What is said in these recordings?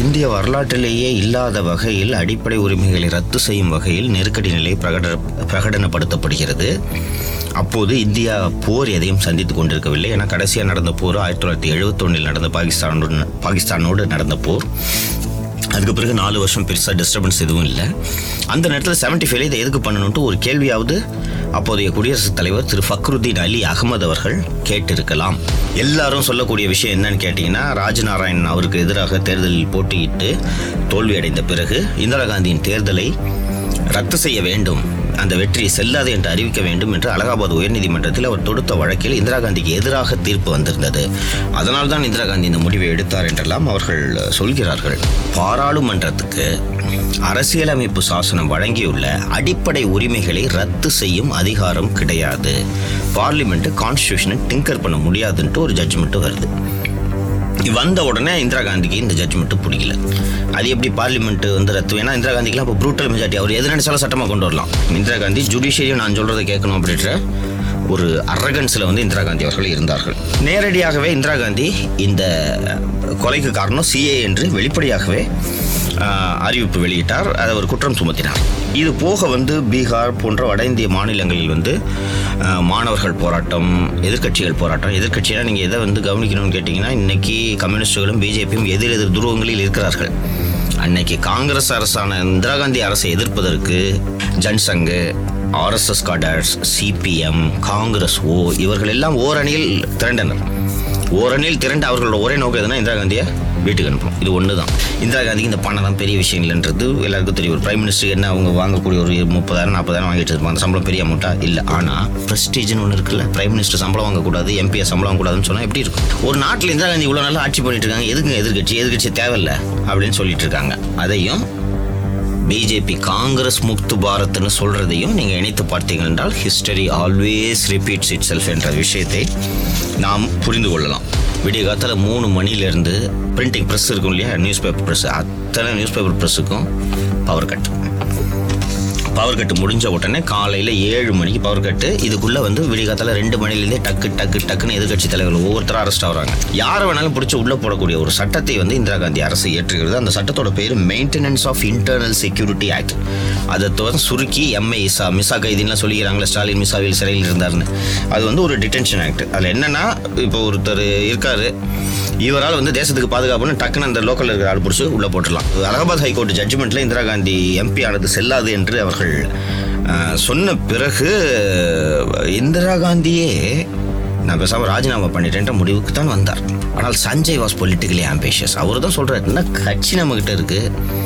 இந்திய வரலாற்றிலேயே இல்லாத வகையில் அடிப்படை உரிமைகளை ரத்து செய்யும் வகையில் நெருக்கடி நிலை பிரகட பிரகடனப்படுத்தப்படுகிறது. அப்போது இந்தியா போர் எதையும் சந்தித்து கொண்டிருக்கவில்லை. ஏன்னா கடைசியாக நடந்த போர் ஆயிரத்தி தொள்ளாயிரத்தி எழுபத்தொன்னில் நடந்த பாகிஸ்தானோடு பாகிஸ்தானோடு நடந்த போர். அதுக்கு பிறகு நாலு வருஷம் பெருசாக டிஸ்டர்பன்ஸ் எதுவும் இல்லை. அந்த நேரத்தில் செவன்ட்டி ஃபைவ்ல இதை எதுக்கு பண்ணணுன்ட்டு ஒரு கேள்வியாவது அப்போதைய குடியரசுத் தலைவர் திரு ஃபக்ருதீன் அலி அகமது அவர்கள் கேட்டிருக்கலாம். எல்லாரும் சொல்லக்கூடிய விஷயம் என்னன்னு கேட்டிங்கன்னா ராஜநாராயண் அவருக்கு எதிராக தேர்தலில் போட்டியிட்டு தோல்வி அடைந்த பிறகு இந்திரா காந்தியின் தேர்தலை ரத்து செய்ய வேண்டும். அந்த வெற்றி செல்லாது என்று அறிவிக்க வேண்டும் என்று அலகாபாத் உயர்நீதிமன்றத்தில் அவர் தொடுத்த வழக்கில் இந்திரா காந்திக்கு எதிராக தீர்ப்பு வந்திருந்தது. அதனால் தான் இந்திரா காந்தி இந்த முடிவை எடுத்தார் என்றெல்லாம் அவர்கள் சொல்கிறார்கள். பாராளுமன்றத்துக்கு அரசியலமைப்பு சாசனம் வழங்கியுள்ள அடிப்படை உரிமைகளை ரத்து செய்யும் அதிகாரம் கிடையாது. பார்லிமெண்ட் கான்ஸ்டியூஷனை டிங்கர் பண்ண முடியாதுன்ட்டு ஒரு ஜட்ஜ்மெண்ட்டு வருது. வந்த உடனே இந்திரா காந்திக்கு இந்த ஜட்ஜ்மெண்ட் பிடிக்கல. அது எப்படி பார்லிமெண்ட் வந்து ரத்து? ஏன்னா இந்திரா காந்திக்குலாம் இப்போ ப்ரூட்டல் மெஜாரிட்டி அவர் எது நினைச்சாலும் சட்டமாக கொண்டு வரலாம். இந்திரா காந்தி ஜுடிஷியரியும் நான் சொல்கிறத கேட்கணும் அப்படின்ற ஒரு அரகன்ஸில் வந்து இந்திரா காந்தி அவர்கள் இருந்தார்கள். நேரடியாகவே இந்திரா காந்தி இந்த கொலைக்கு காரணம் சிஏ என்று வெளிப்படையாகவே அறிவிப்பு வெளியிட்டார். அதை ஒரு குற்றம் சுமத்தினார். இது போக வந்து பீகார் போன்ற வட இந்திய மாநிலங்களில் வந்து மாணவர்கள் போராட்டம் எதிர்க்கட்சிகள் போராட்டம் எதிர்கட்சியாக நீங்கள் எதை வந்து கவனிக்கணும்னு கேட்டிங்கன்னா இன்னைக்கு கம்யூனிஸ்டுகளும் பிஜேபியும் எதிர் எதிர் துருவங்களில் இருக்கிறார்கள். அன்னைக்கு காங்கிரஸ் அரசான இந்திரா காந்தி அரசை எதிர்ப்பதற்கு Jan Sangh RSS cadres CPM Congress O இவர்கள் எல்லாம் ஓரணியில் திரண்டனர். ஓரணியில் திரண்டு அவர்களோட ஒரே நோக்கம் எதுனா இந்திரா காந்தியை வீட்டுக்கு அனுப்பணும். இது ஒன்று தான் இந்திரா காந்திக்கு இந்த பணம் பெரிய விஷயம் இல்லைன்றது எல்லாருக்கும் தெரியும். ஒரு பிரைம் மினிஸ்டர் என்ன அவங்க வாங்கக்கூடிய ஒரு முப்பதாயிரம் நாற்பதாயிரம் வாங்கிட்டு இருப்பாங்க. அந்த சம்பளம் பெரிய அமௌண்ட்டா இல்லை. ஆனால் ப்ரெஸ்டீஜ்னு ஒன்று இருக்குல்ல பிரைம் மினிஸ்டர் சம்பளம் வாங்கக்கூடாது எம்பியை சம்பளம் வாங்கக்கூடாதுன்னு சொன்னால் எப்படி இருக்கும்? ஒரு நாட்டில் இந்திரா காந்தி இவ்வளோ நாள் ஆட்சி பண்ணிட்டு இருக்காங்க. எதுக்கு எதிர்கட்சி எதிர்கட்சி தேவையில்லை அப்படின்னு சொல்லிட்டு இருக்காங்க. அதையும் பிஜேபி காங்கிரஸ் முக்து பாரத்னு சொல்றதையும் நீங்க இணைத்து பார்த்தீங்க என்றால் history always repeats itself என்ற விஷயத்தை நாம் புரிந்து கொள்ளலாம். விடிய காலத்தில் மூணு மணிலேருந்து பிரிண்டிங் ப்ரெஸ் இருக்கும் இல்லையா? நியூஸ் பேப்பர் ப்ரெஸ் அத்தனை நியூஸ் பேப்பர் ப்ரெஸ்ஸுக்கும் பவர் கட் பவர் கட்டு முடிஞ்ச உடனே காலையில் ஏழு மணிக்கு பவர் கட்டு இதுக்குள்ளே வந்து விடிகாத்தால ரெண்டு மணிலேருந்தே டக்கு டக்கு டக்குன்னு எதிர்கட்சி தலைவர்கள் ஒவ்வொருத்தரும் அரெஸ்ட் ஆகிறாங்க யாரை வேணாலும் பிடிச்சி உள்ளே போடக்கூடிய ஒரு சட்டத்தை வந்து இந்திரா காந்தி அரசு ஏற்றுகிறது. அந்த சட்டத்தோட பேர் maintenance of internal security act அதை வந்து சுருக்கி எம்ஏ இசா மிசா கைதின்லாம் சொல்லிக்கிறாங்களே ஸ்டாலின் மிசாவில் சிறையில் இருந்தாருன்னு அது வந்து ஒரு டிடென்ஷன் ஆக்ட் அதில் என்னென்னா இப்போ ஒருத்தர் இருக்காரு. இவரால் வந்து தேசத்துக்கு பாதுகாப்புன்னு டக்குன்னு அந்த லோக்கல் இருக்கிற ஆள் பிடிச்சி உள்ளே போட்டுடலாம். அலகாபாத் ஹைகோர்ட் ஜட்ஜ்மெண்ட்டில் இந்திரா காந்தி எம்பி ஆனது செல்லாது என்று அவர்கள் சொன்ன பிறகு இந்திரா காந்தியே நான் பேசாமல் ராஜினாமா பண்ணிட்டேன்ற முடிவுக்கு தான் வந்தார். ஆனால் சஞ்சய் வாஸ் பொலிட்டிக்கலி ஆம்பிஷியஸ் அவர் தான் சொல்கிறார் என்ன கட்சி நம்மக்கிட்ட இருக்குது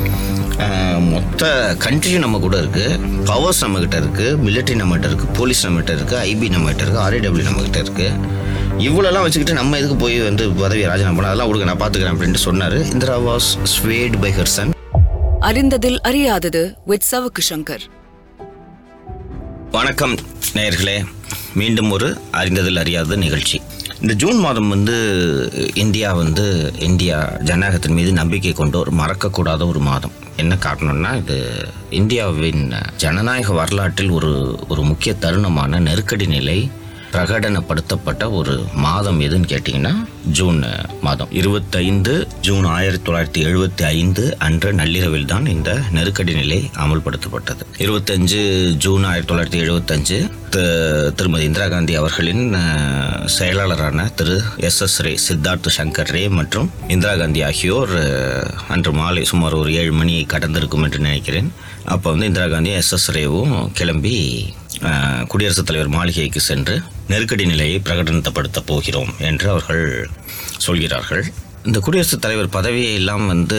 மொத்த கண்ட்ரியும் நம்ம கூட இருக்குது பவர்ஸ் நம்மக்கிட்ட இருக்குது மிலிட்ரி நம்மகிட்ட இருக்குது போலீஸ் நம்மகிட்ட இருக்குது ஐபி நம்மகிட்ட இருக்குது ஆர்ஏடபிள்யூ நம்மகிட்ட இருக்குது இவ்வளோலாம் வச்சுக்கிட்டு நம்ம எதுக்கு போய் வந்து பதவியை ராஜினாமா பண்ண அதெல்லாம் கொடுங்க நான் பார்த்துக்கிறேன் அப்படின்ட்டு சொன்னார். Indira was swayed by her son. அறிந்ததில் அறியாதது வித் சவுக்கு சங்கர் வணக்கம் நேயர்களே. மீண்டும் ஒரு அறிந்ததில் அறியாத நிகழ்ச்சி. இந்த ஜூன் மாதம் வந்து இந்தியா வந்து இந்தியா ஜனநாயகத்தின் மீது நம்பிக்கை கொண்டு ஒரு மறக்கக்கூடாத ஒரு மாதம். என்ன காரணம்னா இது இந்தியாவின் ஜனநாயக வரலாற்றில் ஒரு ஒரு முக்கிய தருணமான நெருக்கடி நிலை பிரகடனப்படுத்தப்பட்ட ஒரு மாதம் எதுன்னு கேட்டிங்கன்னா ஜூன் மாதம். இருபத்தைந்து ஜூன் ஆயிரத்தி தொள்ளாயிரத்தி எழுபத்தி ஐந்து அன்று நள்ளிரவில் தான் இந்த நெருக்கடி நிலை அமல்படுத்தப்பட்டது. இருபத்தஞ்சு ஜூன் ஆயிரத்தி தொள்ளாயிரத்தி எழுபத்தஞ்சு திருமதி இந்திரா காந்தி அவர்களின் செயலாளரான திரு எஸ் எஸ் ரே சித்தார்த் சங்கர் ரே மற்றும் இந்திரா காந்தி ஆகியோர் அன்று மாலை சுமார் ஒரு ஏழு மணி கடந்திருக்கும் என்று நினைக்கிறேன். அப்போ வந்து இந்திரா காந்தி எஸ் எஸ் ரேவும் கிளம்பி குடியரசுத் தலைவர் மாளிகைக்கு சென்று நெருக்கடி நிலையை பிரகடனப்படுத்தப் போகிறோம் என்று அவர்கள் சொல்கிறார்கள். இந்த குடியரசுத் தலைவர் பதவியை எல்லாம் வந்து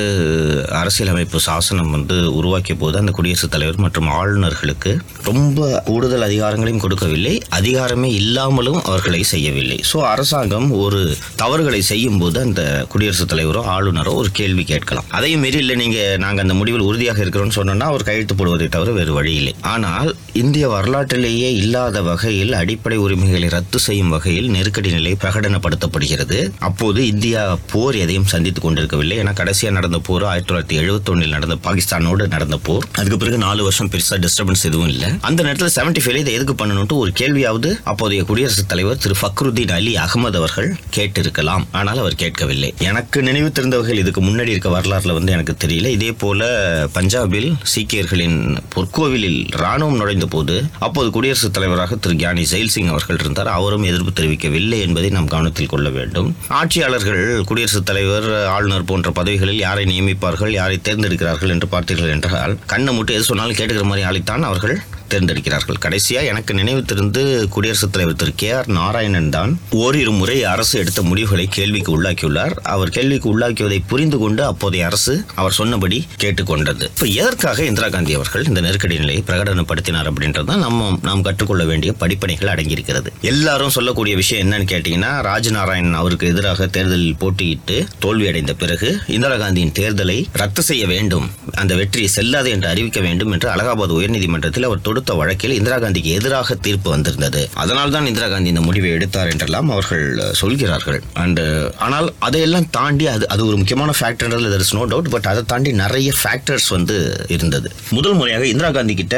அரசியலமைப்பு சாசனம் வந்து உருவாக்கிய போது அந்த குடியரசுத் தலைவர் மற்றும் ஆளுநர்களுக்கு ரொம்ப கூடுதல் அதிகாரங்களையும் கொடுக்கவில்லை. அதிகாரமே இல்லாமலும் அவர்களை செய்யவில்லை. ஸோ அரசாங்கம் ஒரு தவறுகளை செய்யும் போது அந்த குடியரசுத் தலைவரோ ஆளுநரோ ஒரு கேள்வி கேட்கலாம். அதையும் மீறி இல்லை நீங்க நாங்கள் அந்த முடிவில் உறுதியாக இருக்கிறோம்னு சொன்னோம்னா அவர் கையெழுத்து போடுவதை தவிர வேறு வழி இல்லை. ஆனால் இந்திய வரலாற்றிலேயே இல்லாத வகையில் அடிப்படை உரிமைகளை ரத்து செய்யும் வகையில் நெருக்கடி நிலை பிரகடனப்படுத்தப்படுகிறது. அப்போது இந்தியா போர் போர் எதையும் சந்தித்துக் கொண்டிருக்கவில்லை. ஏன்னா கடைசியா நடந்த போர் ஆயிரத்தி தொள்ளாயிரத்தி எழுபத்தொன்னில் நடந்த பாகிஸ்தானோடு நடந்த போர். அதுக்கு பிறகு நாலு வருஷம் பெருசா டிஸ்டர்பன்ஸ் எதுவும் இல்லை. அந்த நேரத்தில் செவன்டி ஃபைவ்ல இதை எதுக்கு பண்ணணும்ட்டு ஒரு கேள்வியாவது அப்போதைய குடியரசுத் தலைவர் திரு ஃபக்ருதீன் அலி அகமது அவர்கள் கேட்டிருக்கலாம். ஆனால் அவர் கேட்கவில்லை. எனக்கு நினைவு தெரிந்தவர்கள் இதுக்கு முன்னாடி இருக்க வரலாறுல வந்து எனக்கு தெரியல. இதே போல பஞ்சாபில் சீக்கியர்களின் பொற்கோவிலில் ராணுவம் நுழைந்த போது அப்போது குடியரசுத் தலைவராக திரு கியானி ஜெயில் சிங் அவர்கள் இருந்தார். அவரும் எதிர்ப்பு தெரிவிக்கவில்லை என்பதை நாம் கவனத்தில் கொள்ள வேண்டும். ஆட்சியாளர்கள் குடியரசு குடியரசுத் தலைவர் ஆளுநர் போன்ற பதவிகளில் யாரை நியமிப்பார்கள் யாரை தேர்ந்தெடுக்கிறார்கள் என்று பார்த்தீர்கள் என்றால் கண்ணை மட்டும் எது சொன்னாலும் கேட்டுக்கிற மாதிரி ஆளைத்தான் அவர்கள். தேர்ந்தெடுக்கிறார்கள். கடைசியாக எனக்கு நினைவு திருந்து குடியரசுத் தலைவர் திரு கே ஆர் நாராயணன் தான் ஓரிரு முறை அரசு எடுத்த முடிவுகளை கேள்விக்கு உள்ளாக்கியுள்ளார். அவர் கேள்விக்கு உள்ளாக்கியதை புரிந்து கொண்டு அப்போதைய அரசு அவர் சொன்னபடி கேட்டுக்கொண்டது இப்போ எதற்காக இந்திரா காந்தி அவர்கள் இந்த நெருக்கடி நிலையை பிரகடனப்படுத்தினார் அப்படின்றது தான் நம்ம நாம் கற்றுக்கொள்ள வேண்டிய படிப்பனைகள் அடங்கியிருக்கிறது. எல்லாரும் சொல்லக்கூடிய விஷயம் என்னன்னு கேட்டீங்கன்னா ராஜநாராயணன் அவருக்கு எதிராக தேர்தலில் போட்டியிட்டு தோல்வியடைந்த பிறகு இந்திரா காந்தியின் தேர்தலை ரத்து செய்ய வேண்டும் அந்த வெற்றியை செல்லாது என்று அறிவிக்க வேண்டும் என்று அலகாபாத் உயர்நீதிமன்றத்தில் அவர் தொடுத்த வழக்கில் இந்திரா காந்திக்கு எதிராக தீர்ப்பு வந்திருந்தது. அதனால் தான் இந்திரா காந்தி இந்த முடிவை எடுத்தார் என்றெல்லாம் அவர்கள் சொல்கிறார்கள். அண்டு ஆனால் அதையெல்லாம் தாண்டி அது அது ஒரு முக்கியமான ஃபேக்டர்ன்றது there is no doubt but அதை தாண்டி நிறைய ஃபேக்டர்ஸ் வந்து இருந்தது. முதல் முறையாக இந்திரா காந்தி கிட்ட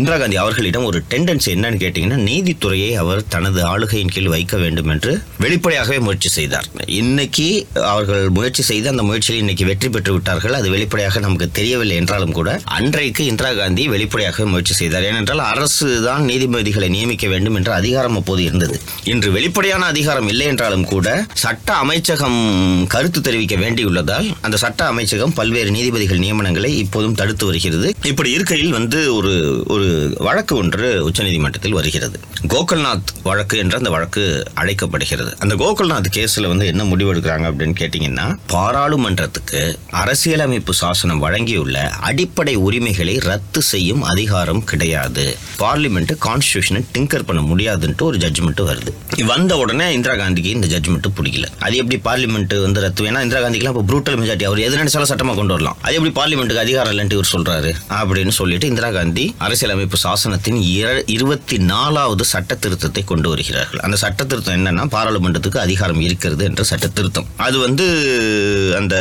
இந்திரா காந்தி அவர்களிடம் ஒரு டெண்டன்ஸ் என்னன்னு கேட்டிங்கன்னா நீதித்துறையை அவர் தனது ஆளுகையின் கீழ் வைக்க வேண்டும் என்று வெளிப்படையாகவே முயற்சி செய்தார். இன்னைக்கு அவர்கள் முயற்சி செய்து அந்த முயற்சியில் இன்னைக்கு வெற்றி பெற்று விட்டார்கள். அது வெளிப்படையாக நமக்கு தெரியவில்லை என்றாலும் கூட அன்றைக்கு இந்திரா காந்தி வெளிப்படையாக முயற்சி செய்தார். ஏனென்றால் அரசு தான் நீதிபதிகளை நியமிக்க வேண்டும் என்ற அதிகாரம் அப்போது இருந்தது. இன்று வெளிப்படையான அதிகாரம் இல்லை என்றாலும் கூட சட்ட அமைச்சகம் கருத்து தெரிவிக்க வேண்டியுள்ளதால் அந்த சட்ட அமைச்சகம் பல்வேறு நீதிபதிகள் நியமனங்களை இப்போதும் தடுத்து வருகிறது. இப்படி இருக்கையில் வந்து ஒரு ஒரு வழக்கு ஒன்று உச்சநீதிமன்றத்தில் வருகிறது. கோகுல்நாத் வழக்கு என்ற அந்த வழக்கு அழைக்கப்படுகிறது. அந்த கோகுல்நாத் கேஸில் வந்து என்ன முடிவெடுக்கிறாங்க அப்படின்னு கேட்டீங்கன்னா பாராளுமன்றத்துக்கு அரசியலமைப்பு சாசனம் வழங்கியுள்ள அடிப்படை உரிமைகளை ரத்து செய்யும் அதிகாரம் கிடையாது. பார்லிமெண்ட் கான்ஸ்டியூஷனை டிங்கர் பண்ண முடியாதுன்ட்டு ஒரு ஜட்ஜ்மெண்ட் வருது. வந்த உடனே இந்திரா காந்திக்கு இந்த ஜட்ஜ்மெண்ட் பிடிக்கல. அது எப்படி பார்லிமெண்ட் வந்து ரத்து? வேணா இந்திரா காந்திக்குலாம் இப்போ ப்ரூட்டல் மெஜாரிட்டி அவர் எது நினைச்சாலும் சட்டமா கொண்டு வரலாம். அது எப்படி பார்லிமெண்ட்டுக்கு அதிகாரம் இல்லைன்ட்டு இவர் சொல்றாரு? அப்படின்னு சொல்லிட்டு இந்திரா காந்தி அரசியலமைப்பு சாசனத்தின் இருபத்தி நாலாவது சட்ட திருத்தத்தை கொண்டு வருகிறார்கள். அந்த சட்ட திருத்தம் என்னன்னா பாராளுமன்றத்துக்கு அதிகாரம் இருக்கிறது என்ற சட்ட திருத்தம் அது வந்து அந்த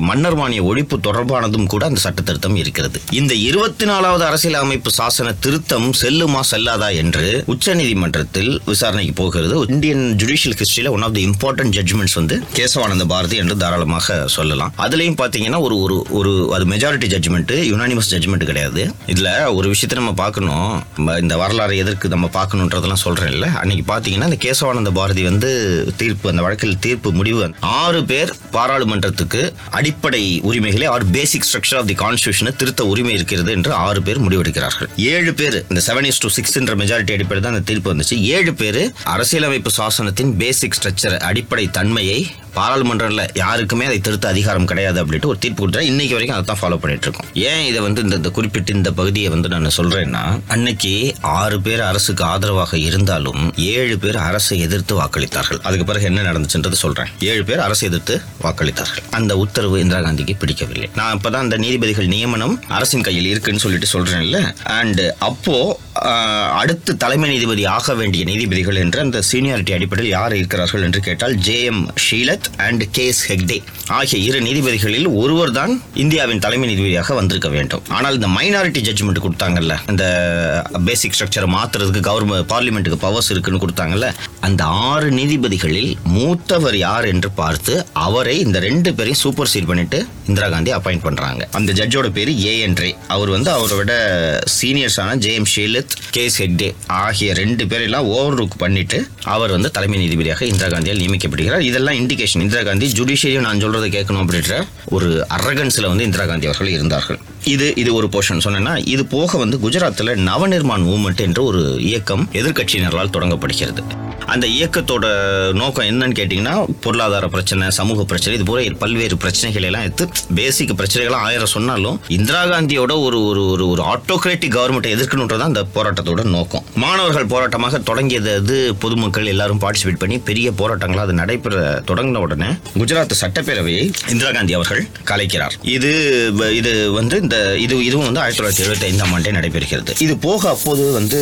மன்னர் மானிய ஒழிப்பு தொடர்பானதும் கூட அந்த சட்ட திருத்தம் இருக்கிறது. இந்த இருபத்தி நாலாவது அரசியல் அமைப்பு திருத்தம் செல்லுமா செல்லாதா என்று உச்சநீதிமன்றத்தில் விசாரணைக்கு போகிறது. Indian judicial ஹிஸ்டரியில one of the important judgements வந்து கேசவானந்த பாரதி என்று தாராளமாக சொல்லலாம். அதுலயும் பாத்தீங்கன்னா ஒரு ஒரு ஒரு அது மெஜாரிட்டி ஜட்மெண்ட் யுனானிமஸ் ஜட்ஜ்மெண்ட் கிடையாது. இதுல ஒரு விஷயத்த நம்ம பார்க்கணும். இந்த வரலாறு எதற்கு நம்ம பார்க்கணுன்றதெல்லாம் சொல்றேன் இல்ல அன்னைக்கு பாத்தீங்கன்னா இந்த கேசவானந்த பாரதி வந்து தீர்ப்பு அந்த வழக்கில் தீர்ப்பு முடிவு ஆறு பேர் பாராளுமன்றத்துக்கு அடிப்படை உரிமைகளை or basic structure of the கான்ஸ்டியூஷனை திருத்த உரிமை இருக்கிறது என்று ஆறு பேர் முடிவெடுக்கிறார்கள். ஏழு பேர் இந்த செவன் இஸ் டு சிக்ஸ் என்ற மெஜாரிட்டி அடிப்படை தான் அந்த தீர்ப்பு வந்துச்சு. ஏழு பேர் அரசியலமைப்பு சாசனத்தின் பேசிக் ஸ்ட்ரக்சர் அடிப்படை தன்மையை பாராளுமன்றத்தில் யாருக்குமே அதை திருத்த அதிகாரம் கிடையாது அப்படின்ட்டு ஒரு தீர்ப்பு கொடுத்தா இன்னைக்கு வரைக்கும் அதை தான் ஃபாலோ பண்ணிட்டு இருக்கோம் ஏன் இதை வந்து இந்த இந்த குறிப்பிட்ட இந்த பகுதியை வந்து நான் சொல்றேன்னா அன்னைக்கு ஆறு பேர் அரசுக்கு ஆதரவாக இருந்தாலும் ஏழு பேர் அரசை எதிர்த்து வாக்களித்தார்கள். அதுக்கு பிறகு என்ன நடந்துச்சுன்றது சொல்றேன். ஏழு பேர் அரசை எதிர்த்து வாக்களித்தார்கள். அந்த உத்தரவு இந்திரா காந்திக்கு பிடிக்கவில்லை. நான் இப்பதான் அந்த நீதிபதிகள் நியமனம் அரசின் கையில் இருக்குன்னு சொல்லிட்டு சொல்றேன்ல. அண்ட் அப்போ அடுத்து தலைமை நீதிபதி ஆக வேண்டிய நீதிபதிகள் என்று அந்த சீனியாரிட்டி அடிப்படையில் யார் இருக்கிறார்கள் என்று கேட்டால் J M Shelat and K S Hegde ஆகிய இரு நீதிபதிகளில் ஒருவர் தான் இந்தியாவின் தலைமை நீதிபதியாக வந்திருக்க வேண்டும். ஆனால் இந்த மைனாரிட்டி ஜட்ஜ்மெண்ட் கொடுத்தாங்கல்ல இந்த பேசிக் ஸ்ட்ரக்சரை மாத்துறதுக்கு கவர்மெண்ட் பார்லிமெண்ட்டுக்கு பவர்ஸ் இருக்குன்னு கொடுத்தாங்கல்ல அந்த ஆறு நீதிபதிகளில் மூத்தவர் யார் என்று பார்த்து அவரை இந்த ரெண்டு பேரையும் சூப்பர் சீட் பண்ணிட்டு இந்திரா காந்தி அப்பாயிண்ட் பண்றாங்க. அந்த ஜட்ஜோட பேர் ஏ என் ரே. அவர் வந்து அவரை விட சீனியர்ஸான J M Shelat K S Hegde ஆகிய ரெண்டு பேரெல்லாம் ஓவர் லுக் பண்ணிட்டு அவர் வந்து தலைமை நீதிபதியாக இந்திரா காந்தியால் நியமிக்கப்படுகிறார். இதெல்லாம் இண்டிகேஷன் இந்திரா காந்தி ஜுடிஷியரியும் நான் சொல்றதை கேட்கணும் அப்படின்ற ஒரு அரகன்ஸ்ல வந்து இந்திரா காந்தி அவர்கள் இருந்தார்கள். இது இது ஒரு போர்ஷன் சொன்னேன்னா இது போக வந்து குஜராத்தில் நவநிர்மாண் மூவ்மெண்ட் என்ற ஒரு இயக்கம் எதிர்க்கட்சியினரால் தொடங்கப்படுகிறது. அந்த இயக்கத்தோட நோக்கம் என்னன்னு கேட்டிங்கன்னா பொருளாதார பிரச்சனை சமூக பிரச்சனை இது போல பல்வேறு பிரச்சனைகள் எல்லாம் எடுத்து பேசிக் பிரச்சனைகள்லாம் ஆயிரம் சொன்னாலும் இந்திரா காந்தியோட ஒரு ஒரு ஒரு ஒரு ஆட்டோகிராட்டிக் கவர்மெண்ட்டை எதிர்க்கணுன்றது அந்த போராட்டத்தோட நோக்கம். மாணவர்கள் போராட்டமாக தொடங்கியது அது பொதுமக்கள் எல்லாரும் பார்ட்டிசிபேட் பண்ணி பெரிய போராட்டங்களாக அது நடைபெற தொடங்கின உடனே குஜராத் சட்டப்பேரவையை இந்திரா காந்தி அவர்கள் கலைக்கிறார். இது இது வந்து இந்த இது இதுவும் வந்து ஆயிரத்தி தொள்ளாயிரத்தி எழுபத்தி ஐந்தாம் ஆண்டே நடைபெறுகிறது. இது போக அப்போது வந்து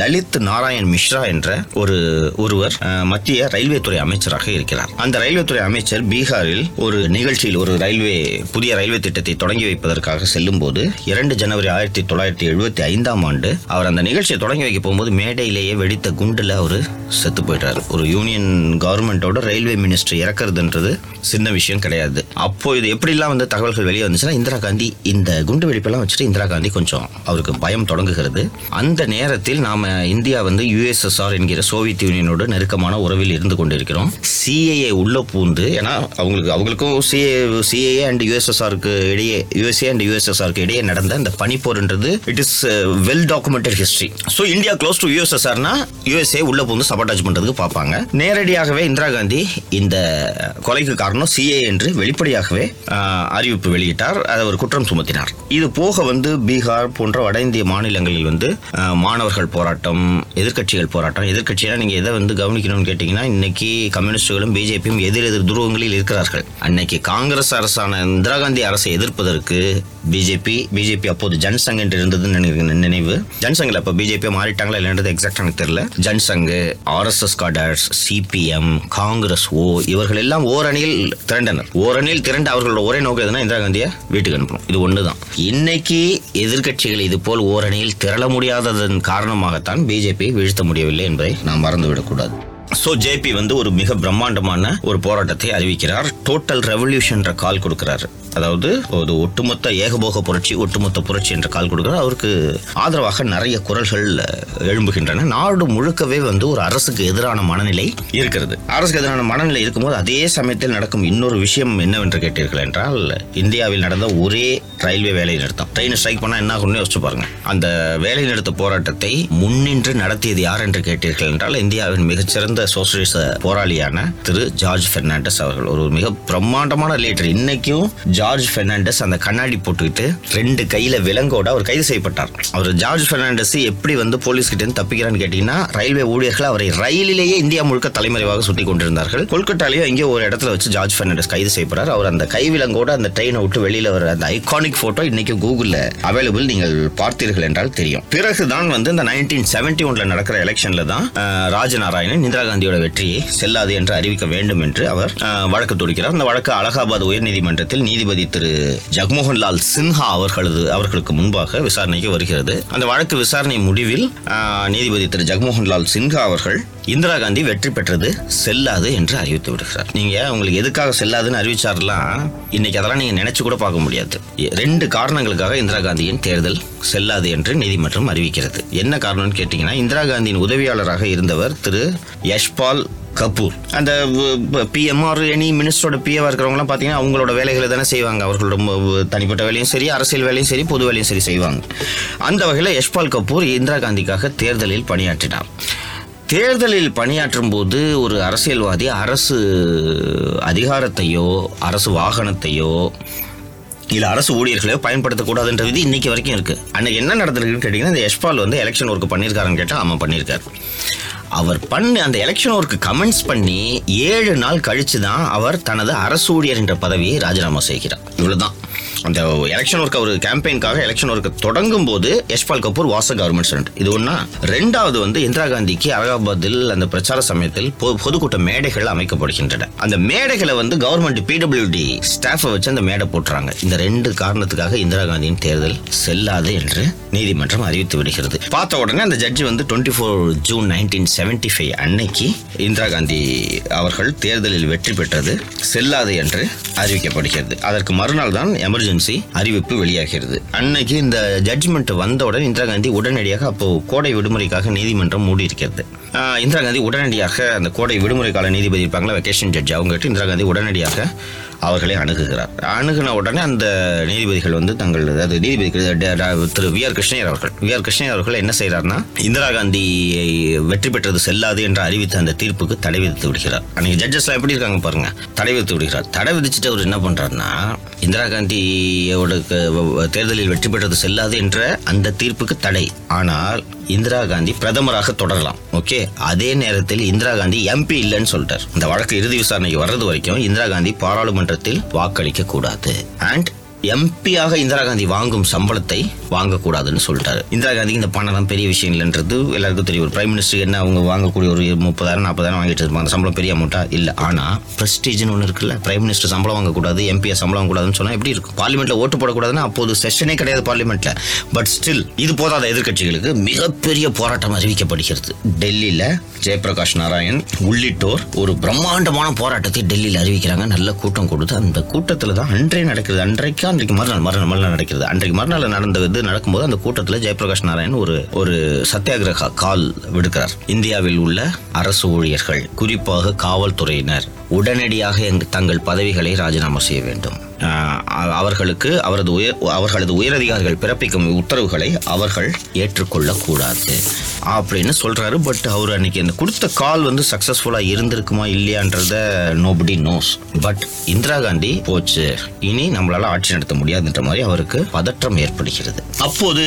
லலித் நாராயண் மிஸ்ரா என்ற ஒரு ஒருவர் மத்திய ரயில்வே துறை அமைச்சராக இருக்கிறார். அந்த ரயில்வே துறை அமைச்சர் பீகாரில் ஒரு நிகழ்ச்சியில் ஒரு ரயில்வே புதிய ரயில்வே திட்டத்தை தொடங்கி வைப்பதற்காக செல்லும் போது இரண்டு ஜனவரி ஆயிரத்தி தொள்ளாயிரத்தி எழுபத்தி ஐந்தாம் ஆண்டு அவர் அந்த நிகழ்ச்சியை தொடங்கி வைக்க போகும்போது மேடையிலேயே வெடித்த குண்டுல அவர் செத்து போயிட்டார். ஒரு யூனியன் கவர்மெண்டோட ரயில்வே மினிஸ்டர் இறக்குறதுன்றது சின்ன விஷயம் கிடையாது. அப்போ இது எப்படிலாம் வந்து தகவல்கள் வெளியே வந்துச்சுன்னா இந்திரா காந்தி இந்த குண்டு வெடிப்பெல்லாம் வச்சுட்டு இந்திரா காந்தி கொஞ்சம் அவருக்கு பயம் தொடங்குகிறது. அந்த நேரத்தில் நாம இந்தியா வந்து யுஎஸ்எஸ்ஆர் என்கிற சோவியத் யூனியனோட நெருக்கமான உறவில் இருந்து கொண்டிருக்கிறோம். சிஏஏ உள்ள பூந்து ஏன்னா அவங்களுக்கு அவங்களுக்கும் சிஏ சிஏஏ அண்ட் யுஎஸ்எஸ்ஆருக்கு இடையே யுஎஸ்ஏ அண்ட் யுஎஸ்எஸ்ஆருக்கு இடையே நடந்த இந்த பனிப்போர்ன்றது it is well documented history so India close to யுஎஸ்எஸ்ஆர்னா USA உள்ள பூந்து சபாட்டாச் பண்ணுறதுக்கு பார்ப்பாங்க. நேரடியாகவே இந்திரா காந்தி இந்த கொலைக்கு காரணம் சிஏ என்று வெளிப்படையாகவே uh, அறிவிப்பு வெளியிட்டார். அதை ஒரு குற்றம் சுமத்தினார். இது போக வந்து பீகார் போன்ற வட இந்திய மாநிலங்களில் வந்து மாணவர்கள் போராட்டம் எதிர்க்கட்சிகள் போராட்டம் எதிர்க்கட்சினா நீங்க எதை வந்து கவனிக்கணும்னு கேட்டீங்கன்னா இன்னைக்கு கம்யூனிஸ்டுகளும் பிஜேபியும் எதிர் எதிர் துருவங்களில் இருக்கிறார்கள். அன்னைக்கு காங்கிரஸ் அரசான இந்திரா காந்தி அரசை எதிர்ப்பதற்கு பிஜேபி பிஜேபி அப்போது ஜன்சங் என்று இருந்தது நினைவு- நினைவு. ஜன்சங்ல அப்ப பிஜேபி மாறிட்டாங்களா இல்லைன்றது எக்ஸாக்ட் எனக்கு தெரியல. Jan Sangh RSS cadres CPM Congress O இவர்கள் எல்லாம் ஓரணியில் திரண்டனர். ஓரணியில் திரண்டு அவர்களோட ஒரே நோக்கம் எதுனா இந்திரா காந்தியை வீட்டுக்கு அனுப்பணும். இது ஒண்ணுதான். இன்னைக்கு எதிர்க்கட்சிகள் இது போல் ஓரணியில் திரள முடியாததன் காரணமாகத்தான் பிஜேபி வீழ்த்த முடியவில்லை என்பதை நாம் மறந்துவிடக்கூடாது. ஸோ ஜேபி வந்து ஒரு மிக பிரம்மாண்டமான ஒரு போராட்டத்தை அறிவிக்கிறார். டோட்டல் ரெவல்யூஷன் கால் கொடுக்கிறாரு. அதாவது ஒரு ஒட்டுமொத்த ஏகபோக புரட்சி ஒட்டுமொத்த புரட்சி என்ற கால் கொடுக்கிறார். அவருக்கு ஆதரவாக நிறைய குரல்கள் எழும்புகின்றன. நாடு முழுக்கவே வந்து ஒரு அரசுக்கு எதிரான மனநிலை இருக்கிறது. அரசுக்கு எதிரான மனநிலை இருக்கும்போது அதே சமயத்தில் நடக்கும் இன்னொரு விஷயம் என்னவென்று கேட்டீர்கள் என்றால் இந்தியாவில் நடந்த ஒரே ரயில்வே வேலை நிறுத்தம். ட்ரெயின் ஸ்ட்ரைக் பண்ணால் என்ன ஆகும்னு யோசிச்சு பாருங்க. அந்த வேலை நிறுத்த போராட்டத்தை முன்னின்று நடத்தியது யார் என்று கேட்டீர்கள் என்றால் இந்தியாவின் மிகச்சிறந்த சோசியலிச போராளியான திரு ஜார்ஜ் பெர்னாண்டஸ் அவர்கள் ஒரு மிக பிரம்மாண்டமான லீடர் இன்னைக்கும் ஜார்ஜ் பெர்னாண்டஸ் அந்த கண்ணாடி போட்டுக்கிட்டு ரெண்டு கையில விலங்கோட அவர் கைது செய்யப்பட்டார். அவர் ஜார்ஜ் பெர்னாண்டஸ் எப்படி வந்து போலீஸ் கிட்ட இருந்து தப்பிக்கிறான்னு கேட்டீங்கன்னா ரயில்வே ஊழியர்கள் அவரை ரயிலிலேயே இந்தியா முழுக்க தலைமறைவாக சுட்டி கொண்டிருந்தார்கள். கொல்கட்டாலேயோ எங்கேயோ ஒரு இடத்துல வச்சு ஜார்ஜ் பெர்னாண்டஸ் கைது செய்யப்படுறார். அவர் அந்த கை விலங்கோட அந்த ட்ரெயினை விட்டு வெளியில வர அந்த ஐகானிக் போட்டோ இன்னைக்கு கூகுள்ல அவைலபிள் நீங்கள் பார்த்தீர்கள் என்றால் தெரியும். பிறகுதான் வந்து இந்த நைன்டீன் செவன்டி ஒன்ல நடக்கிற எலெக்ஷன்ல தான் ராஜநாராயணன் இந்திரா காந்தியோட வெற்றியை செல்லாது என்று அறிவிக்க வேண்டும் என்று அவர் வழக்கு தொடுக்கிறார். அந்த வழக்கு அலகாபாத் உயர்நீதிமன்றத்தில் நீதிபதி திரு. ஜக்மோகன் லால் சின்ஹா அவர்களது அவர்களுக்கு முன்பாக விசாரணைக்கு வருகிறது. அந்த வழக்கு விசாரணை முடிவில் நீதிபதி திரு. ஜக்மோகன் லால் சின்ஹா அவர்கள் இந்திரா காந்தி வெற்றி பெற்றது செல்லாது என்று அறிவித்து விடுகிறார். நீங்க உங்களுக்கு எதுக்காக செல்லாதுன்னு அறிவிச்சார்லாம் இன்னைக்கு அதெல்லாம் நீங்க நினைச்சு கூட பார்க்க முடியாது. ரெண்டு காரணங்களுக்காக இந்திரா காந்தியின் தேர்தல் செல்லாது என்று நீதிமன்றம் அறிவிக்கிறது. என்ன காரணம்னு கேட்டிங்கன்னா இந்திரா காந்தியின் உதவியாளராக இருந்தவர் திரு யஷ்பால் கபூர். அந்த பிஎம்ஆர் எனி மினிஸ்டரோட பிஏவாக இருக்கிறவங்களாம் பார்த்தீங்கன்னா அவங்களோட வேலைகளை தானே செய்வாங்க. அவர்களோட தனிப்பட்ட வேலையும் சரி அரசியல் வேலையும் சரி பொது வேலையும் சரி செய்வாங்க. அந்த வகையில் யஷ்பால் கபூர் இந்திரா காந்திக்காக தேர்தலில் பணியாற்றினார். தேர்தலில் பணியாற்றும் போது ஒரு அரசியல்வாதி அரசு அதிகாரத்தையோ அரசு வாகனத்தையோ இல்ல அரசு ஊழியர்களையோ பயன்படுத்தக்கூடாதுன்ற விதி இன்னைக்கு வரைக்கும் இருக்குது அன்னைக்கு என்ன நடந்திருக்குன்னு கேட்டிங்கன்னா இந்த யஷ்பால் வந்து எலெக்ஷன் ஒர்க் பண்ணியிருக்காருன்னு கேட்டால் ஆமாம் பண்ணியிருக்காரு. அவர் பண்ண அந்த எலெக்ஷன் ஒர்க்கு கமெண்ட்ஸ் பண்ணி ஏழு நாள் கழித்து தான் அவர் தனது அரசு ஊழியர் என்ற பதவியை ராஜினாமா செய்கிறார். இவ்வளோதான் அந்த எலெக்ஷன் ஒர்க் அவர் கேம்பெயின்காக எலெக்ஷன் ஒர்க் தொடங்கும் போது யஷ்பால் கபூர் வாச கவர்மெண்ட் ஸ்டூடெண்ட் இது ஒண்ணா. ரெண்டாவது வந்து இந்திரா காந்திக்கு அலகாபாத்தில் அந்த பிரச்சார சமயத்தில் பொதுக்கூட்ட மேடைகள் அமைக்கப்படுகின்றன. அந்த மேடைகளை வந்து கவர்மெண்ட் பிடபிள்யூடி ஸ்டாஃபை வச்சு அந்த மேடை போட்டுறாங்க. இந்த ரெண்டு காரணத்துக்காக இந்திரா காந்தியின் தேர்தல் செல்லாது என்று நீதிமன்றம் அறிவித்து விடுகிறது. பார்த்த உடனே அந்த ஜட்ஜி வந்து twenty four June nineteen seventy five அன்னைக்கு இந்திரா காந்தி அவர்கள் தேர்தலில் வெற்றி பெற்றது செல்லாது என்று அறிவிக்கப்படுகிறது. அதற்கு மறுநாள் தான் எமர்ஜென்சி அறிவிப்பு வெளியாகிறது. அன்னைக்கு இந்த ஜட்ஜ்மெண்ட் வந்தவுடன் இந்திரா காந்தி உடனடியாக அப்போ கோடை விடுமுறைக்காக நீதிமன்றம் மூடி இருக்கிறது இந்திரா காந்தி உடனடியாக அந்த கோடை விடுமுறை கால நீதிபதி இருப்பாங்களா வெக்கேஷன் ஜட்ஜ் அவங்க கிட்ட இந்திரா காந்தி உடனடியாக அவர்களை அணுகுகிறார். அணுகுன உடனே அந்த நீதிபதிகள் வந்து தங்கள் அதாவது நீதிபதி திரு வி ஆர் கிருஷ்ணயர் அவர்கள் வி ஆர் கிருஷ்ணயர் அவர்கள் என்ன செய்கிறார்னா இந்திரா காந்தியை வெற்றி பெற்றது செல்லாது என்று அறிவித்த அந்த தீர்ப்புக்கு தடை விதித்து விடுகிறார். அன்னைக்கு ஜட்ஜஸ்லாம் எப்படி இருக்காங்க பாருங்க தடை விதித்து விடுகிறார். தடை விதிச்சுட்டு அவர் என்ன பண்ணுறாருன்னா இந்திரா காந்தியோட தேர்தலில் வெற்றி பெற்றது செல்லாது என்ற அந்த தீர்ப்புக்கு தடை. ஆனால் இந்திரா காந்தி பிரதமராக தொடரலாம். ஓகே? அதே நேரத்தில் இந்திரா காந்தி எம்பி இல்லைன்னு சொல்லிட்டார். இந்த வழக்கு இறுதி விசாரணைக்கு வர்றது வரைக்கும் இந்திரா காந்தி பாராளுமன்றத்தில் வாக்களிக்க கூடாது. அண்ட் எம்பியாக இந்திரா காந்தி வாங்கும் சம்பளத்தை வாங்கக்கூடாதுன்னு சொல்லிட்டாரு. இந்திரா காந்திக்கு இந்த பணம் பெரிய விஷயம் இல்லைன்றது எல்லாருக்கும் தெரியும். ஒரு பிரைம் மினிஸ்டர் என்ன அவங்க வாங்கக்கூடிய ஒரு முப்பதாயிரம் நாற்பதாயிரம் வாங்கிட்டு இருப்பாங்க அந்த சம்பளம் பெரிய அமௌண்ட்டா இல்ல. ஆனா பிரஸ்டீஜ்னு ஒன்று இருக்குல்ல? பிரைம் மினிஸ்டர் சம்பளம் வாங்கக்கூடாது எம்பியை சம்பளம் வாங்கக்கூடாதுன்னு சொன்னா எப்படி இருக்கும்? பார்லிமெண்ட்ல ஓட்டு போடக்கூடாதுன்னா அப்போது செஷனே கிடையாது பார்லிமெண்ட்ல பட் ஸ்டில் இது போதாத எதிர்க்கட்சிகளுக்கு? மிகப்பெரிய போராட்டம் அறிவிக்கப்படுகிறது. டெல்லியில ஜெயபிரகாஷ் நாராயண் உள்ளிட்டோர் ஒரு பிரம்மாண்டமான போராட்டத்தை டெல்லியில் அறிவிக்கிறாங்க. நல்ல கூட்டம் கொடுத்து அந்த கூட்டத்தில் தான் அன்றே நடக்கிறது. அன்றைக்கா அன்றைக்கு மறுநாள் மறுநாள் மறுநாள் நடக்கிறது. அன்றைக்கு மறுநாள் நடந்த இது நடக்கும்போது அந்த கூட்டத்தில் ஜெயபிரகாஷ் நாராயண் ஒரு ஒரு சத்தியாகிரக கால் விடுக்கிறார். இந்தியாவில் உள்ள அரசு ஊழியர்கள் குறிப்பாக காவல்துறையினர் உடனடியாக எங்க- தங்கள் பதவிகளை ராஜினாமா செய்ய வேண்டும். அவர்களுக்கு அவரது உயர் அவர்களது உயரதிகாரிகள் பிறப்பிக்கும் உத்தரவுகளை அவர்கள் ஏற்றுக்கொள்ளக்கூடாது. அப்படின்னு சொல்கிறாரு பட் அவர் அன்னைக்கு அந்த கொடுத்த கால் வந்து சக்ஸஸ்ஃபுல்லாக இருந்திருக்குமா இல்லையான்றத nobody knows but Indira Gandhi போச்சு. இனி நம்மளால் ஆட்சி நடத்த முடியாதுன்ற மாதிரி அவருக்கு பதற்றம் ஏற்படுகிறது. அப்போது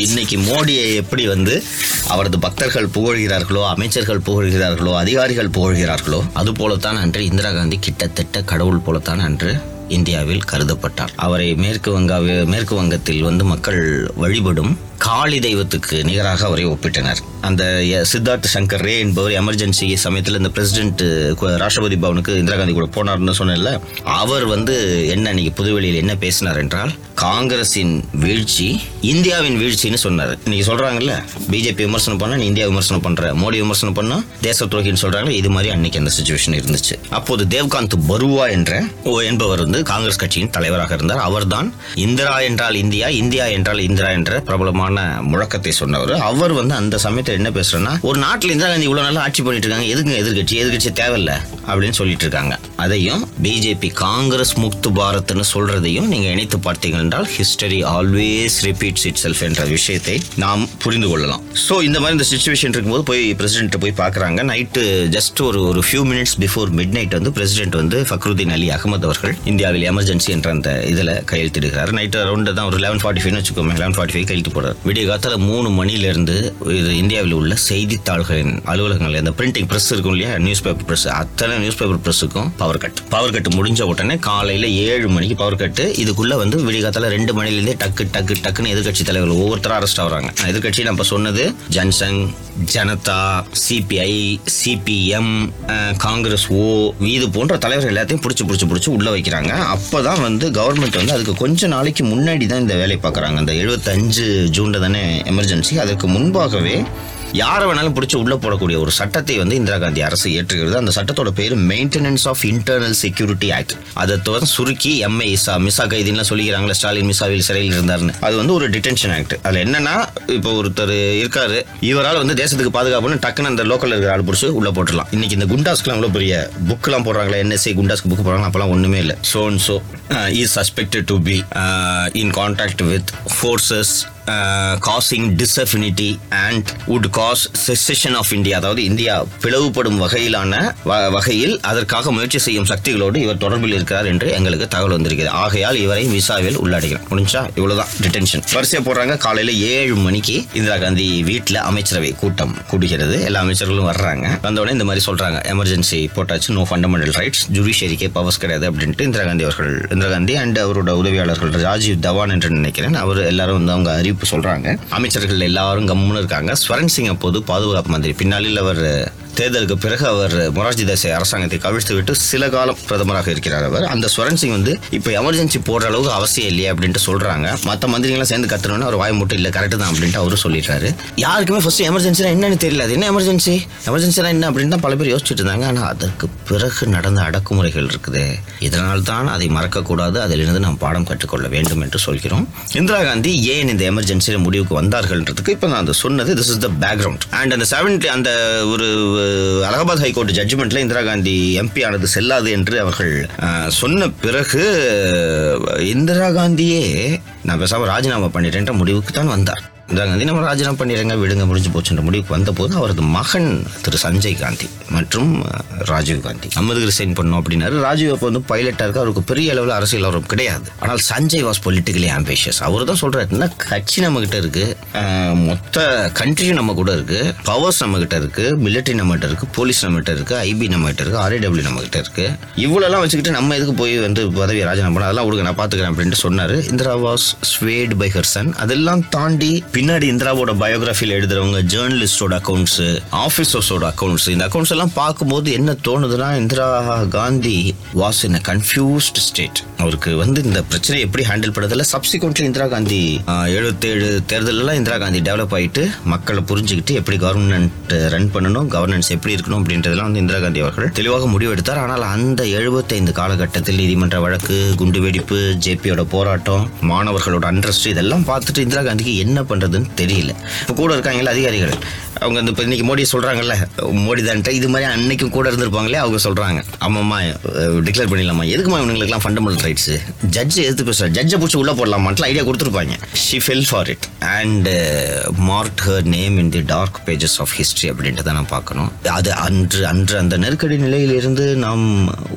இன்னைக்கு மோடியை எப்படி வந்து அவரது பக்தர்கள் புகழ்கிறார்களோ அமைச்சர்கள் புகழ்கிறார்களோ அதிகாரிகள் புகழ்கிறார்களோ அது போலத்தான் அன்று இந்திரா காந்தி கிட்டத்தட்ட கடவுள் போலத்தான் அன்று இந்தியாவில் கருதப்பட்டார். அவரை மேற்கு வங்காவி மேற்கு வங்கத்தில் வந்து மக்கள் வழிபடும் காளி தெய்வத்துக்கு நிகராக அவரை ஒப்பிட்டனர். அந்த சித்தார்த் சங்கர் ரே என்பவர் எமர்ஜென்சி சமயத்தில் இந்த பிரசிடென்ட் ராஷ்டிரபதி பவனுக்கு இந்திரா காந்தி கூட போனார்னு சொன்னேன்ல அவர் வந்து என்ன இன்னைக்கு புதுவெளியில் என்ன பேசினார் என்றால் காங்கிரஸின் வீழ்ச்சி இந்தியாவின் வீழ்ச்சின்னு சொன்னார். இன்னைக்கு சொல்றாங்கல்ல பிஜேபி விமர்சனம் பண்ணா நீ இந்தியா விமர்சனம் பண்ற மோடி விமர்சனம் பண்ணா தேச துரோகின்னு சொல்றாங்க இது மாதிரி அன்னைக்கு அந்த சுச்சுவேஷன் இருந்துச்சு. அப்போது தேவ்காந்த் பருவா என்ற ஓ என்பவர் வந்து காங்கிரஸ் கட்சியின் தலைவராக இருந்தார். அவர்தான் இந்திரா என்றால் இந்தியா இந்தியா என்றால் இந்திரா என்ற பிரபலமான முழக்கத்தை சொன்னவர். அவர் வந்து அந்த சமயத்தில் என்ன பேசுறேன்னா ஒரு நாட்டில் இந்திரா காந்தி இவ்வளவு நல்லா ஆட்சி பண்ணிட்டு இருக்காங்க எதுக்கு எதிர்கட்சி எதிர்கட்சி தேவையில்ல அப்படின்னு சொல்லிட்டு இருக்காங்க. அதையும் பிஜேபி காங்கிரஸ் முக்து பாரத்னு சொல்றதையும் நீங்க இணைத்து பார்த்தீங்க என்றால் history always repeats itself என்ற விஷயத்தை நாம் புரிந்து கொள்ளலாம். ஸோ இந்த மாதிரி இந்த சுச்சுவேஷன் இருக்கும்போது போய் பிரசிடென்ட் போய் பார்க்குறாங்க நைட்டு ஜஸ்ட் ஒரு ஒரு few minutes before midnight வந்து பிரசிடென்ட் வந்து ஃபக்ருதீன் அலி அகமது அவர்கள் இந்தியாவில் எமர்ஜென்சி என்ற அந்த இதில் கையெழுத்திடுகிறார். நைட்டு அரௌண்ட் தான் ஒரு லெவன் ஃபார்ட்டி ஃபைவ்னு வச்சுக்கோங்க லெவன் ஃபார்ட்டி ஃபைவ் கையெழுத்து போடுறார். விடிய காத்தால மூணு மணிலேருந்து இது இந்தியாவில் உள்ள செய்தித்தாள்களின் அலுவலகங்கள் இந்த பிரிண்டிங் ப்ரெஸ் இருக்கும் இல்லையா? நியூஸ் பேப்பர் ப்ரெஸ் அத்தனை நியூஸ் பேப்பர் ப்ரெஸ்ஸுக்கும் பவர் கட் பவர் கட் முடிஞ்ச உடனே காலையில் ஏழு மணிக்கு பவர் கட்டு இதுக்குள்ள வந்து விடிய காத்தால ரெண்டு மணிலேருந்தே டக்கு டக்கு டக்குன்னு எதிர்கட்சி தலைவர்கள் ஒவ்வொருத்தரும் அரெஸ்ட் ஆகுறாங்க. எதிர்க்கட்சி நம்ம சொன்னது ஜன்சங் ஜனதா சிபிஐ சிபிஎம் காங்கிரஸ் ஓ இது போன்ற தலைவர்கள் எல்லாத்தையும் பிடிச்சி பிடிச்சி பிடிச்சி உள்ள வைக்கிறாங்க. அப்பதான் வந்து கவர்மெண்ட் வந்து அதுக்கு கொஞ்ச நாளைக்கு முன்னாடி தான் இந்த வேலையை பார்க்குறாங்க. அந்த எழுபத்தஞ்சு ஜூன் தானே எமர்ஜென்சி அதற்கு முன்பாகவே யாரை வேணாலும் பிடிச்சி உள்ளே போடக்கூடிய ஒரு சட்டத்தை வந்து இந்திரா காந்தி அரசு ஏற்றுகிறது. அந்த சட்டத்தோட பேர் maintenance of internal security act அதை வந்து சுருக்கி எம்ஐ இசா மிசா கைதின்லாம் சொல்லிக்கிறாங்களே ஸ்டாலின் மிசாவில் சிறையில் இருந்தார்னு. அது வந்து ஒரு டிடென்ஷன் ஆக்ட் அதில் என்னன்னா இப்போ ஒருத்தர் இருக்காரு. இவரால் வந்து தேசத்துக்கு பாதுகாப்புன்னு டக்குன்னு அந்த லோக்கல் இருக்கிற ஆள் பிடிச்சி உள்ள போட்டுடலாம். இன்னைக்கு இந்த குண்டாஸ்க்குலாம் அவ்வளோ பெரிய புக்கெலாம் போடுறாங்களே என்எஸ்ஐ குண்டாஸ்க்கு புக் போடுறாங்க அப்போலாம் ஒன்றுமே இல்லை. So and so is suspected to be in contact with forces causing disaffinity and would cause secession of India அதாவது இந்தியா பிளவுபடும் வகையிலான வ- வகையில் அதற்காக முயற்சி செய்யும் சக்திகளோடு இவர் தொடர்பில் இருக்கிறார் என்று எங்களுக்கு தகவல் வந்திருக்கிறது. ஆகையால் இவரை விசாவில் உள்ளடக்கிறோம் முடிஞ்சா இவ்வளவுதான். டிடென்ஷன் வரிசையா போடுறாங்க. காலையில ஏழு மணிக்கு இந்திரா காந்தி வீட்டில் அமைச்சரவை கூட்டம் கூடுகிறது. எல்லா அமைச்சர்களும் வர்றாங்க. வந்தவுடனே இந்த மாதிரி சொல்றாங்க. எமர்ஜென்சி போட்டாச்சு. நோ ஃபண்டமெண்டல் ரைட்ஸ் ஜுடிஷியரிக்கே பவர்ஸ் கிடையாது அப்படின்ட்டு இந்திரா காந்தி அவர்கள் இந்திரா காந்தி அண்ட் அவரோட உதவியாளர்கள் ராஜீவ் தவான் என்று நினைக்கிறேன். அவர் எல்லாரும் வந்து அவங்க அறிவிப்பு சொல்றாங்க. அமைச்சர்கள் எல்லாரும் கம்முன்னு இருக்காங்க. ஸ்வரன் சிங் அப்போது பாதுகாப்பு மந்திரி. பின்னாளில் அவர் தேர்தலுக்கு பிறகு அவர் மொரார்ஜி தேசாய் அரசாங்கத்தை கவிழ்த்து விட்டு சில காலம் பிரதமராக இருக்கிறார் அவர். அந்த சுரன் சிங் வந்து இப்போ எமர்ஜென்சி போடுற அளவுக்கு அவசியம் இல்லையே அப்படின்ட்டு சொல்றாங்க. மற்ற மந்திரிகளாம் சேர்ந்து கத்துறோன்னு அவர் வாய் மட்டும் இல்லை கரெக்ட் தான் அப்படின்ட்டு அவரும் சொல்லிடுறாரு. யாருக்குமே ஃபர்ஸ்ட் எமர்ஜென்சினா என்னன்னு தெரியல. அது என்ன எமர்ஜென்சி எமர்ஜென்சினா என்ன அப்படின்னு தான் பல பேர் யோசிச்சுட்டு இருந்தாங்க. ஆனால் அதற்கு பிறகு நடந்த அடக்குமுறைகள் இருக்குது. இதனால் தான் அதை மறக்கக்கூடாது. அதிலிருந்து நாம் பாடம் கற்றுக்கொள்ள வேண்டும் என்று சொல்கிறோம். இந்திரா காந்தி ஏன் இந்த எமர்ஜென்சியில் முடிவுக்கு வந்தார்கள்ன்றதுக்கு இப்போ நான் அந்த சொன்னது this is the background and அந்த செவன்டி அந்த ஒரு அலகாபாத் ஹைகோர்ட் ஜட்ஜ்மெண்ட்ல இந்திரா காந்தி எம்பி ஆனது செல்லாது என்று அவர்கள் சொன்ன பிறகு இந்திரா காந்தியே நான் பேசாம ராஜினாமா பண்ணிட்டேன்ற முடிவுக்கு தான் வந்தார். இந்திரா காந்தி நம்ம ராஜினாமா பண்ணிடுங்க விடுங்க முடிஞ்சு போச்சுன்ற முடிவுக்கு வந்தபோது அவரது மகன் திரு சஞ்சய் காந்தி மற்றும் ராஜீவ் காந்தி. நம்மதுக்கு ரிசைன் பண்ணோம் அப்படின்னாரு. ராஜீவ் அப்போ வந்து பைலட்டாக இருக்க அவருக்கு பெரிய அளவில் அரசியல் அவரும் கிடையாது. ஆனால் சஞ்சய் வாஸ் பொலிட்டிக்கலி ஆம்பிஷியஸ் அவர் தான் சொல்றாரு என்ன கட்சி நம்ம கிட்ட இருக்கு மொத்த கண்ட்ரியும் நம்ம கூட இருக்கு. பவர்ஸ் நம்ம கிட்ட இருக்கு. மிலிட்டரி நம்ம கிட்ட இருக்கு. போலீஸ் நம்ம கிட்ட இருக்கு. ஐபி நம்ம கிட்ட இருக்கு. ஆர்ஏடபிள்யூ நம்ம கிட்ட இருக்கு. இவ்வளோலாம் வச்சுக்கிட்டு நம்ம எதுக்கு போய் வந்து பதவி ராஜினாமா பண்ண அதெல்லாம் விடுங்க நான் பார்த்துக்கிறேன் அப்படின்ட்டு சொன்னாரு. Indira was swayed by her son அதெல்லாம் தாண்டி பின்னாடி இந்திராவோட பயோகிராஃபியில் எழுதுறவங்க ஜேர்னலிஸ்டோட அக்கௌண்ட்ஸ் ஆஃபீஸர்ஸோட அக்கௌண்ட்ஸ் இந்த அக்கௌண்ட்ஸ் எல்லாம் பார்க்கும்போது என்ன தோணுதுன்னா Indira Gandhi was in confused state அவருக்கு வந்து இந்த பிரச்சனை எப்படி ஹேண்டில் பண்ணதில்ல சப்சிக்வெண்ட்லி இந்திரா காந்தி எழுபத்தேழு தேர்தலெல்லாம் இந்திரா காந்தி டெவலப் ஆயிட்டு மக்களை புரிஞ்சுக்கிட்டு எப்படி கவர்மெண்ட் ரன் பண்ணணும் கவர்னன்ஸ் எப்படி இருக்கணும் அப்படின்றதெல்லாம் வந்து இந்திரா காந்தி அவர்கள் தெளிவாக முடிவெடுத்தார். ஆனால் அந்த எழுபத்தைந்து காலகட்டத்தில் நீதிமன்ற வழக்கு குண்டு வெடிப்பு ஜேபியோட போராட்டம் மாணவர்களோட அண்ட்ரஸ்ட் இதெல்லாம் பார்த்துட்டு இந்திரா காந்திக்கு என்ன பண்றதுன்னு தெரியல. இப்போ கூட இருக்காங்கல்ல அதிகாரிகள். அவங்க இந்த இப்போ இன்னைக்கு மோடி சொல்றாங்கல்ல மோடி தான்ட்டு இது மாதிரி அன்னைக்கும் கூட இருந்திருப்பாங்களே அவங்க சொல்றாங்க. ஆமாம்மா டிக்ளேர் பண்ணிடலாமா எதுக்குமா இவங்களுக்குலாம் ஃபண்டமெண்டல் ரைட்ஸ் ஜட்ஜ் எதிர்த்து பேசுறாரு ஜட்ஜை பிடிச்சி உள்ள போடலாமான்ட்டு ஐடியா கொடுத்துருப்பாங்க. She fell for it and mark her name in the dark pages of history அப்படின்ட்டு தான் நான் பார்க்கணும். அது அன்று அன்று அந்த நெருக்கடி நிலையிலிருந்து நாம்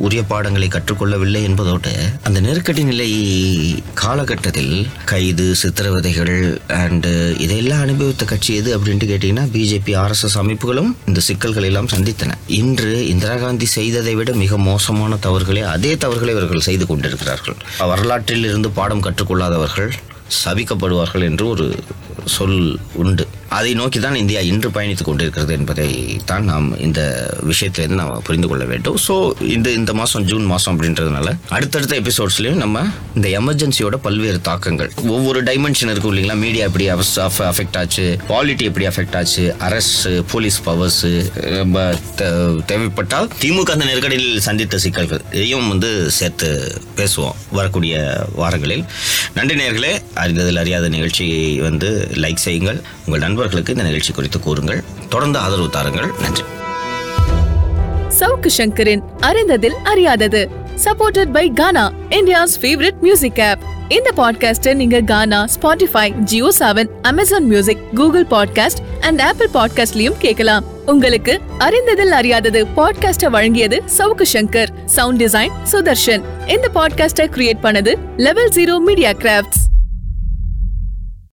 உரிய பாடங்களை கற்றுக்கொள்ளவில்லை என்பதோடு அந்த நெருக்கடி நிலை காலகட்டத்தில் கைது சித்திரவதைகள் அண்டு uh, இதையெல்லாம் அனுபவித்த கட்சி எது அப்படின்ட்டு கேட்டிங்கன்னா பிஜேபி ஆர்எஸ்எஸ் அமைப்புகளும் இந்த சிக்கல்களை எல்லாம் சந்தித்தன. இன்று இந்திரா காந்தி செய்ததை விட மிக மோசமான தவறுகளை அதே தவறுகளை இவர்கள் செய்து கொண்டிருக்கிறார்கள். வரலாற்றில் இருந்து பாடம் கற்றுக்கொள்ளாதவர்கள் சபிக்கப்படுவார்கள் என்று ஒரு சொல் உண்டு. அதை நோக்கி தான் இந்தியா இன்று பயணித்துக் கொண்டிருக்கிறது என்பதை தான் நாம் இந்த விஷயத்திலிருந்து நாம் புரிந்து கொள்ள வேண்டும். ஸோ இந்த இந்த மாதம் ஜூன் மாதம் அப்படின்றதுனால அடுத்தடுத்த எபிசோட்ஸ்லையும் நம்ம இந்த எமர்ஜென்சியோட பல்வேறு தாக்கங்கள். ஒவ்வொரு டைமென்ஷன் இருக்கும் இல்லைங்களா? மீடியா எப்படி அஃபெக்ட் ஆச்சு குவாலிட்டி எப்படி அஃபெக்ட் ஆச்சு அரசு போலீஸ் பவர்ஸ் தேவைப்பட்டால் திமுக அந்த நெருக்கடியில் சந்தித்த சிக்கல்கள் இதையும் வந்து சேர்த்து பேசுவோம் வரக்கூடிய வாரங்களில். நன்றி நேர்களே அறிந்ததில் அறியாத நிகழ்ச்சியை வந்து லைக் செய்யுங்கள். உங்கள் நண்பர்களுக்கு இந்த நிகழ்ச்சி குறித்து கூறுங்கள். தொடர்ந்து ஆதரவு தாருங்கள். நன்றி. சவுக்கு சங்கரின் அறிந்ததில் அறியாதது. Supported by Gaana India's favourite music app இந்த பாட்காஸ்டை நீங்க Gaana Spotify JioSaavn Amazon Music Google Podcast and Apple பாட்காஸ்ட்லயும் கேட்கலாம். உங்களுக்கு அறிந்ததில் அறியாதது பாட்காஸ்டை வழங்கியது சவுக்கு சங்கர். சவுண்ட் டிசைன் சுதர்ஷன் இந்த பாட்காஸ்டை கிரியேட் பண்ணது லெவல் ஜீரோ மீடியா கிராஃப்ட்ஸ்